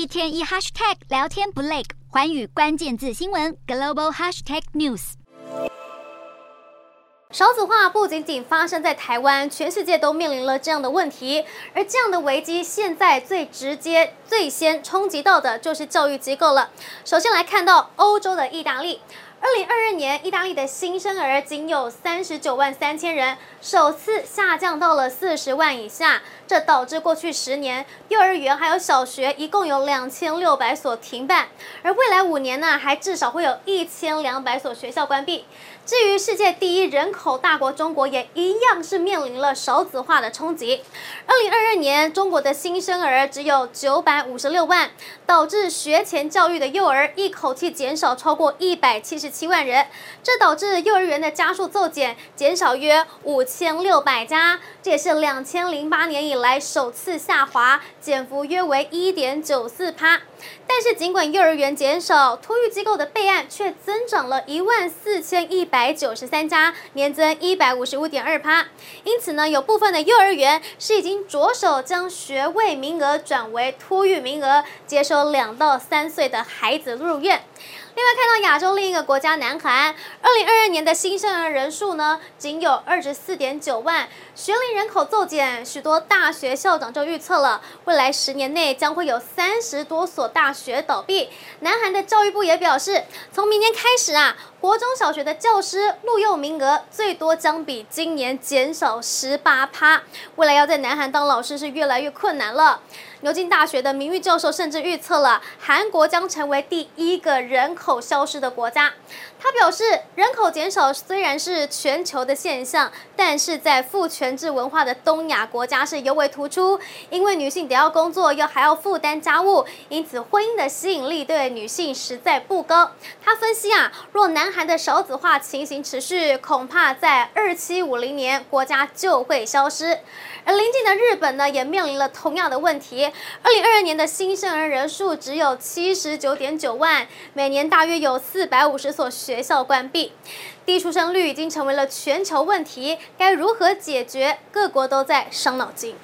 一天一 hashtag 聊天不累，环宇关键字新闻 global hashtag news。少子化不仅仅发生在台湾，全世界都面临了这样的问题。而这样的危机，现在最直接、最先冲击到的就是教育机构了。首先来看到欧洲的意大利。二零二二年，意大利的新生儿仅有三十九万三千人，首次下降到了四十万以下。这导致过去十年，幼儿园还有小学一共有两千六百所停办，而未来五年呢，还至少会有一千两百所学校关闭。至于世界第一人口大国中国，也一样是面临了少子化的冲击。二零二二年，中国的新生儿只有九百五十六万，导致学前教育的幼儿一口气减少超过一百七十七万人，这导致幼儿园的家数骤减，减少约五千六百家，这也是两千零八年以来首次下滑，减幅约为一点九四趴。但是，尽管幼儿园减少，托育机构的备案却增长了一万四千一百九十三家，年增一百五十五点二趴。因此呢，有部分的幼儿园是已经着手将学位名额转为托育名额，接收两到三岁的孩子入院。另外，看到亚洲另一个国家南韩，二零二二年的新生儿人数呢，仅有二十四点九万，学龄人口骤减，许多大学校长就预测了，未来十年内将会有三十多所大学倒闭。南韩的教育部也表示，从明年开始啊，国中小学的教师录用名额最多将比今年减少十八趴，未来要在南韩当老师是越来越困难了。牛津大学的名誉教授甚至预测了韩国将成为第一个人口消失的国家。他表示，人口减少虽然是全球的现象，但是在父权制文化的东亚国家是尤为突出，因为女性得要工作，又还要负担家务，因此婚姻的吸引力对女性实在不高。他分析啊，若南韩的少子化情形持续，恐怕在二七五零年国家就会消失。而邻近的日本呢，也面临了同样的问题。二零二二年的新生儿人数只有七十九点九万，每年大约有四百五十所学校关闭，低出生率已经成为了全球问题。该如何解决？各国都在伤脑筋。